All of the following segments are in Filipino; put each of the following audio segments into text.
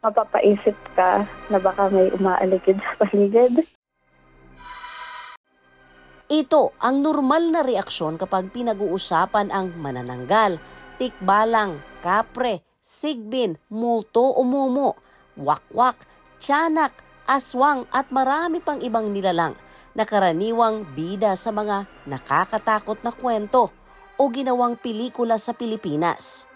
mapapaisip ka na baka may umaaligid sa paligid. Ito ang normal na reaksyon kapag pinag-uusapan ang manananggal, tikbalang, kapre, sigbin, multo o mumo, wakwak, tiyanak, aswang at marami pang ibang nilalang na karaniwang bida sa mga nakakatakot na kwento o ginawang pelikula sa Pilipinas.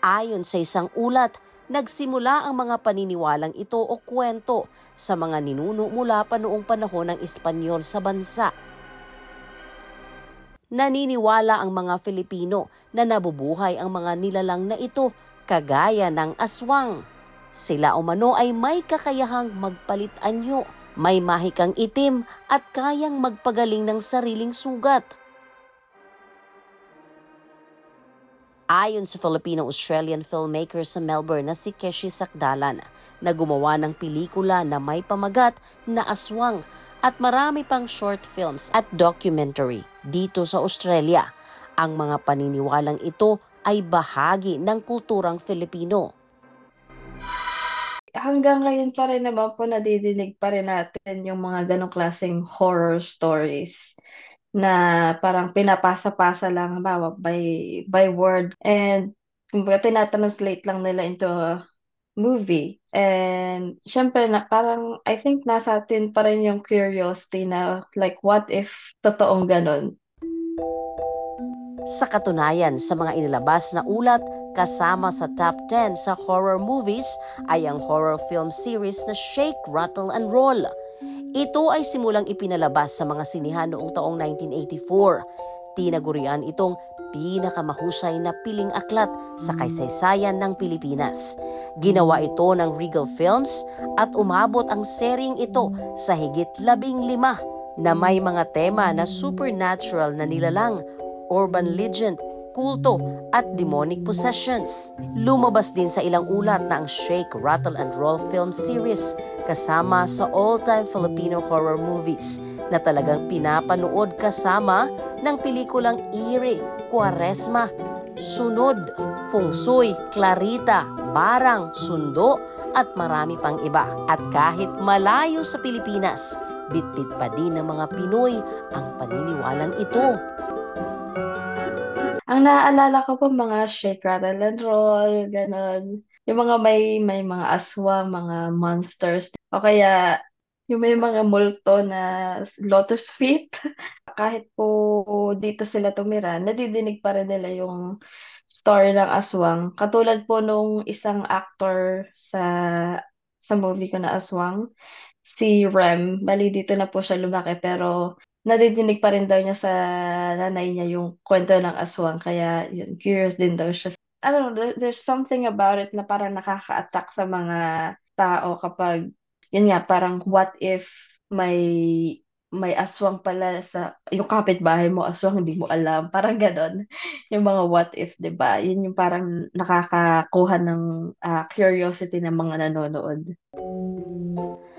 Ayon sa isang ulat, nagsimula ang mga paniniwalang ito o kwento sa mga ninuno mula pa noong panahon ng Espanyol sa bansa naniniwala ang mga Filipino na nabubuhay ang mga nilalang na ito kagaya ng aswang. Sila umano ay may kakayahang magpalit anyo, may mahikang itim at kayang magpagaling ng sariling sugat. Ayon sa Filipino-Australian filmmaker sa Melbourne na si Keshi Sakdalan na gumawa ng pelikula na may pamagat na aswang at marami pang short films at documentary dito sa Australia. Ang mga paniniwalang ito ay bahagi ng kulturang Filipino. Hanggang ngayon pa rin naman po nadidinig pa rin natin yung mga ganong klaseng horror stories na parang pinapasa-pasa lang bawa by by word and kumbaga tinatranslate lang nila into a movie. And syempre na parang I think nasa atin pa rin yung curiosity na like what if totoong ganon. Sa katunayan, sa mga inilabas na ulat, kasama sa top 10 sa horror movies ay ang horror film series na Shake, Rattle and Roll. Ito ay simulang ipinalabas sa mga sinihan noong taong 1984. Tinagurian itong pinakamahusay na piling aklat sa kaysaysayan ng Pilipinas. Ginawa ito ng Regal Films at umabot ang sering ito sa higit labing lima na may mga tema na supernatural na nilalang, urban legend, kulto at demonic possessions. Lumabas din sa ilang ulat na ang Shake, Rattle and Roll film series kasama sa all-time Filipino horror movies na talagang pinapanood kasama ng pelikulang Eerie, Quaresma, Sunod, Fungsoy, Clarita, Barang, Sundo at marami pang iba. At kahit malayo sa Pilipinas, bitbit pa din ng mga Pinoy ang paniniwalang ito. Ang naaalala ko po mga shake, rattle and roll, ganon. Yung mga may may mga aswang, mga monsters. O kaya yung may mga multo na lotus feet. Kahit po dito sila tumira, nadidinig pa rin nila yung story ng aswang. Katulad po nung isang actor sa sa movie ko na aswang, si Rem. Bali dito na po siya lumaki pero nadidinig pa rin daw niya sa nanay niya yung kwento ng aswang. Kaya yun, curious din daw siya. I don't know, there's something about it na parang nakaka-attack sa mga tao kapag yun nga, parang what if may may aswang pala sa yung kapitbahay mo aswang hindi mo alam. Parang ganon. Yung mga what if 'di ba? Yun yung parang nakakakuha ng uh, curiosity ng mga nanonood.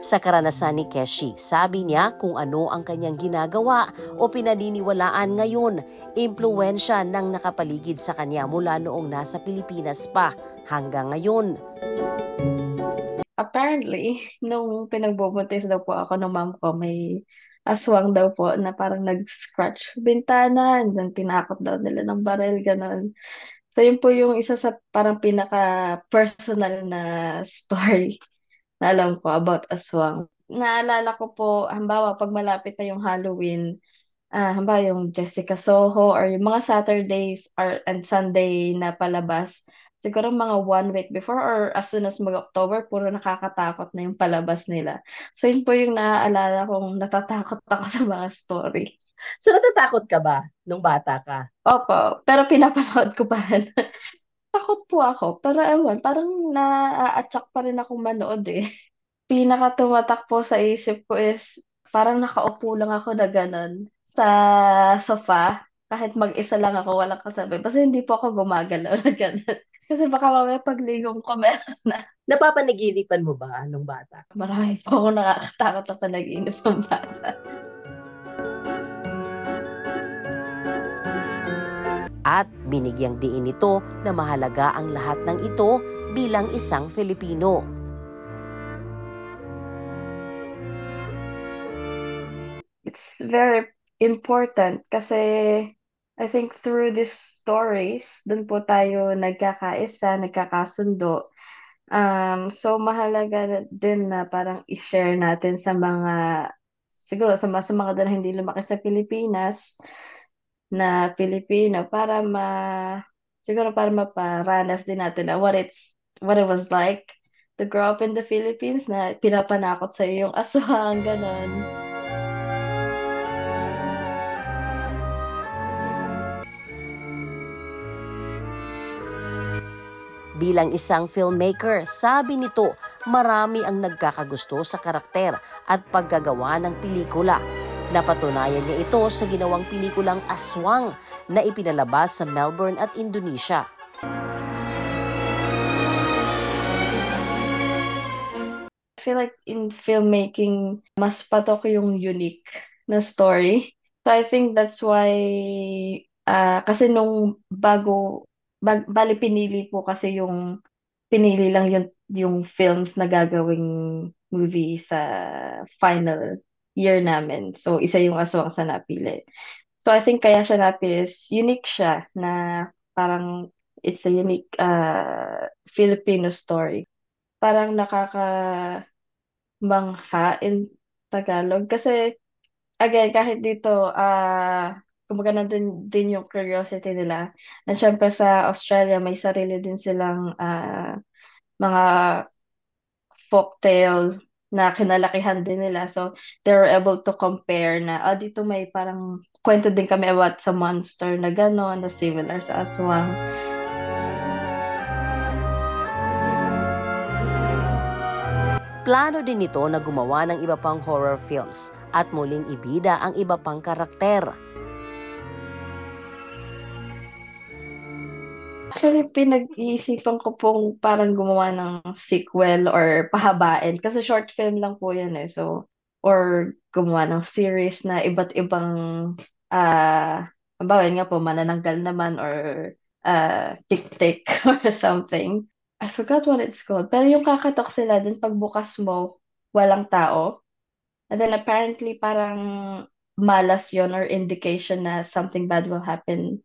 Sa karanasan ni Keshi, sabi niya kung ano ang kanyang ginagawa o pinaniniwalaan ngayon, impluensya ng nakapaligid sa kanya mula noong nasa Pilipinas pa hanggang ngayon. Apparently, nung pinagbubuntis daw po ako ng mom ko, may aswang daw po na parang nag-scratch sa bintana, and then tinakot daw nila ng baril, ganun. So, yun po yung isa sa parang pinaka-personal na story na alam ko about aswang. Naalala ko po, hambawa, pag malapit na yung Halloween, uh, hambawa yung Jessica Soho or yung mga Saturdays or, and Sunday na palabas, siguro mga one week before or as soon as mag-October, puro nakakatakot na yung palabas nila. So, yun po yung naaalala kong natatakot ako sa mga story. So, natatakot ka ba nung bata ka? Opo, pero pinapanood ko pa rin. Takot po ako, pero ewan, parang na-attract pa rin akong manood eh. Pinaka tumatak po sa isip ko is parang nakaupo lang ako na ganun sa sofa, kahit mag-isa lang ako, walang kasabi. Basta hindi po ako gumagalaw na gano'n. Kasi baka mamaya pagligong ko meron na. Napapanaginipan mo ba nung bata? Marami po ako nakakatakot na panaginip ng bata. At binigyang diin ito na mahalaga ang lahat ng ito bilang isang Filipino. It's very important kasi I think through these stories, dun po tayo nagkakaisa, nagkakasundo. Um, so mahalaga din na parang i-share natin sa mga siguro sa, sa mga doon hindi lumaki sa Pilipinas na Pilipino para ma siguro para maparanas din natin na what it's what it was like to grow up in the Philippines na pinapanakot sa iyo yung aswang, ganon. Bilang isang filmmaker, sabi nito, marami ang nagkakagusto sa karakter at paggagawa ng pelikula. Napatunayan niya ito sa ginawang pelikulang Aswang na ipinalabas sa Melbourne at Indonesia. I feel like in filmmaking, mas patok yung unique na story. So I think that's why, uh, kasi nung bago, bali pinili po kasi yung, pinili lang yung, yung films na gagawing movie sa final year namin. So isa yung aswang sa napili. So I think kaya siya napili is unique siya na parang it's a unique uh, Filipino story. Parang nakaka mangha in Tagalog. Kasi, again, kahit dito, ah, kumbaga nandun din yung curiosity nila. And syempre sa Australia, may sarili din silang ah, mga folktale na kinalakihan din nila. So, they were able to compare na, ah, dito may parang kwento din kami about sa monster na gano'n, na similar sa aswang. Plano din nito na gumawa ng iba pang horror films at muling ibida ang iba pang karakter. Actually, pinag-iisipan ko pong parang gumawa ng sequel or pahabain. Kasi short film lang po yan eh. So, or gumawa ng series na iba't ibang, ah, uh, bawal nga po, manananggal naman or uh, tik-tik or something. I forgot what it's called. Pero yung kakatok sila, din pagbukas mo, walang tao. And then apparently parang malas yon or indication na something bad will happen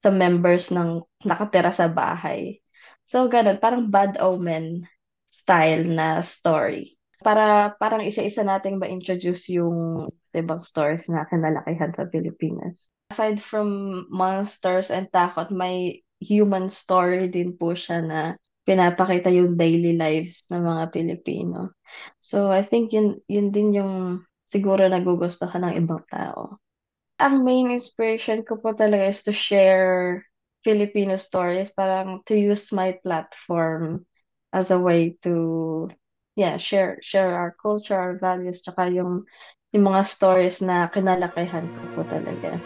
sa members ng nakatira sa bahay. So ganun, parang bad omen style na story. Para parang isa-isa nating ma-introduce yung ibang stories na kinalakihan sa Pilipinas. Aside from monsters and takot, may human story din po siya na pinapakita yung daily lives ng mga Pilipino. So I think yun, yun din yung siguro nagugustuhan ng ibang tao. Ang main inspiration ko po talaga is to share Filipino stories, parang to use my platform as a way to yeah, share share our culture, our values, tsaka yung yung mga stories na kinalakihan ko po talaga.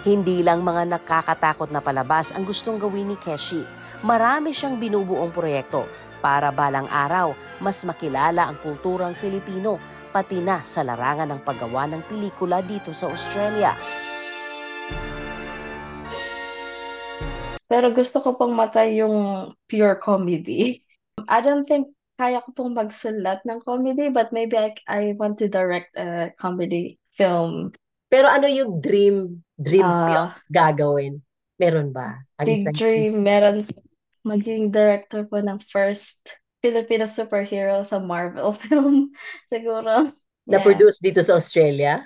Hindi lang mga nakakatakot na palabas ang gustong gawin ni Keshi. Marami siyang binubuong proyekto para balang araw mas makilala ang kulturang Filipino pati na sa larangan ng paggawa ng pelikula dito sa Australia. Pero gusto ko pong matay yung pure comedy. I don't think kaya ko pong magsulat ng comedy but maybe I, I want to direct a comedy film pero ano yung dream, dream uh, film gagawin? Meron ba? big dream, meron maging director po ng first Filipino superhero sa Marvel film. Siguro. Na-produce dito sa Australia?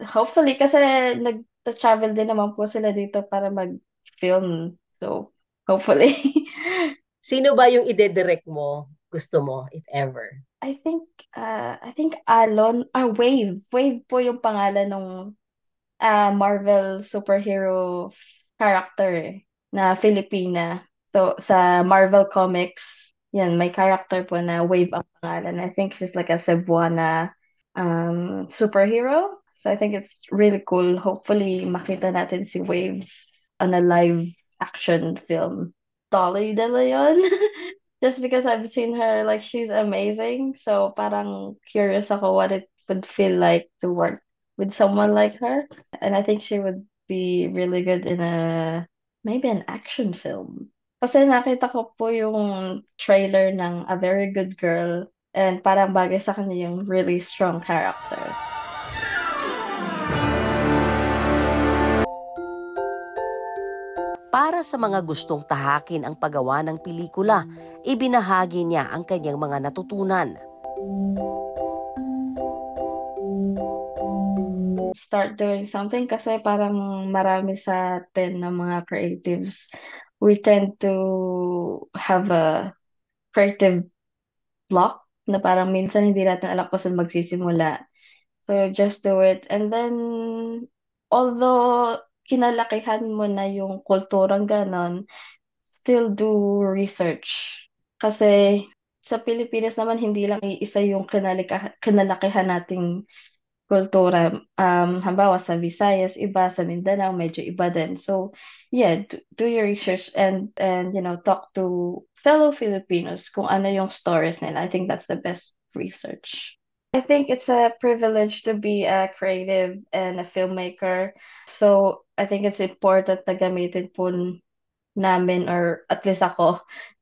Hopefully, kasi nag-travel din naman po sila dito para mag-film. So, hopefully. Sino ba yung ide-direct mo? Gusto mo, if ever? I think uh, I think Alon, ah, Wave. Wave po yung pangalan ng uh, Marvel superhero character eh, na Filipina. So, sa Marvel Comics, yan, may character po na Wave ang pangalan. I think she's like a Cebuana um, superhero. So, I think it's really cool. Hopefully, makita natin si Wave on a live action film. Dolly De Leon. just because I've seen her, like she's amazing. So parang curious ako what it would feel like to work with someone like her. And I think she would be really good in a maybe an action film. Kasi nakita ko po yung trailer ng A Very Good Girl and parang bagay sa kanya yung really strong character. Para sa mga gustong tahakin ang paggawa ng pelikula, ibinahagi niya ang kanyang mga natutunan. Start doing something kasi parang marami sa atin na mga creatives, we tend to have a creative block na parang minsan hindi natin alam kung saan magsisimula. So just do it. And then, although kinalakihan mo na yung kulturang ganon, still do research. Kasi sa Pilipinas naman, hindi lang isa yung kinalika, kinalakihan nating kultura. Um, halimbawa sa Visayas, iba, sa Mindanao, medyo iba din. So, yeah, do, do your research and, and, you know, talk to fellow Filipinos kung ano yung stories nila. I think that's the best research. I think it's a privilege to be a creative and a filmmaker. So, I think it's important na gamitin po namin or at least ako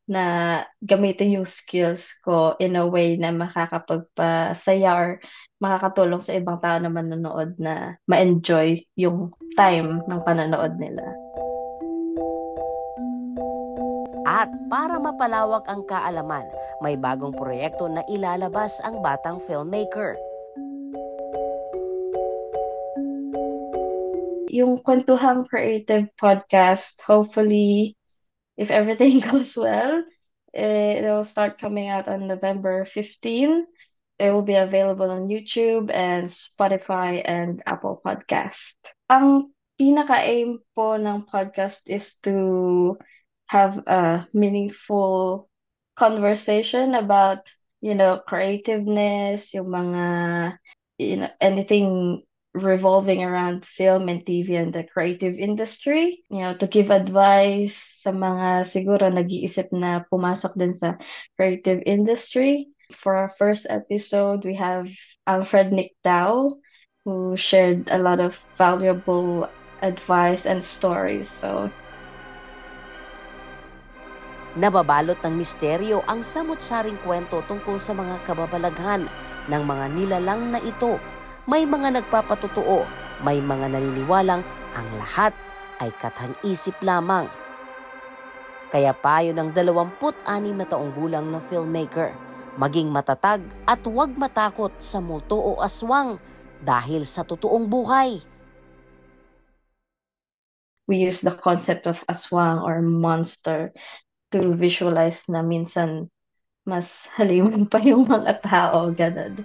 na gamitin yung skills ko in a way na makakapagpasaya or makakatulong sa ibang tao na manonood na ma-enjoy yung time ng panonood nila. At para mapalawak ang kaalaman, may bagong proyekto na ilalabas ang batang filmmaker. Yung Kwentuhang Creative Podcast, hopefully, if everything goes well, it'll start coming out on November 15. It will be available on YouTube and Spotify and Apple Podcast. Ang pinaka-aim po ng podcast is to have a meaningful conversation about, you know, creativeness, yung mga, you know, anything revolving around film and TV and the creative industry, you know, to give advice sa mga siguro nag-iisip na pumasok din sa creative industry. For our first episode, we have Alfred Nick Dow, who shared a lot of valuable advice and stories. So Nababalot ng misteryo ang samot-saring kwento tungkol sa mga kababalaghan ng mga nilalang na ito. May mga nagpapatotoo, may mga naniniwalang ang lahat ay kathang-isip lamang. Kaya payo ng 26 na taong gulang na filmmaker, maging matatag at huwag matakot sa multo o aswang dahil sa totoong buhay. We use the concept of aswang or monster to visualize na minsan mas halimun pa yung mga tao, ganun.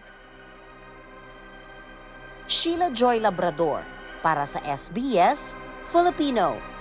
Sheila Joy Labrador para sa SBS Filipino.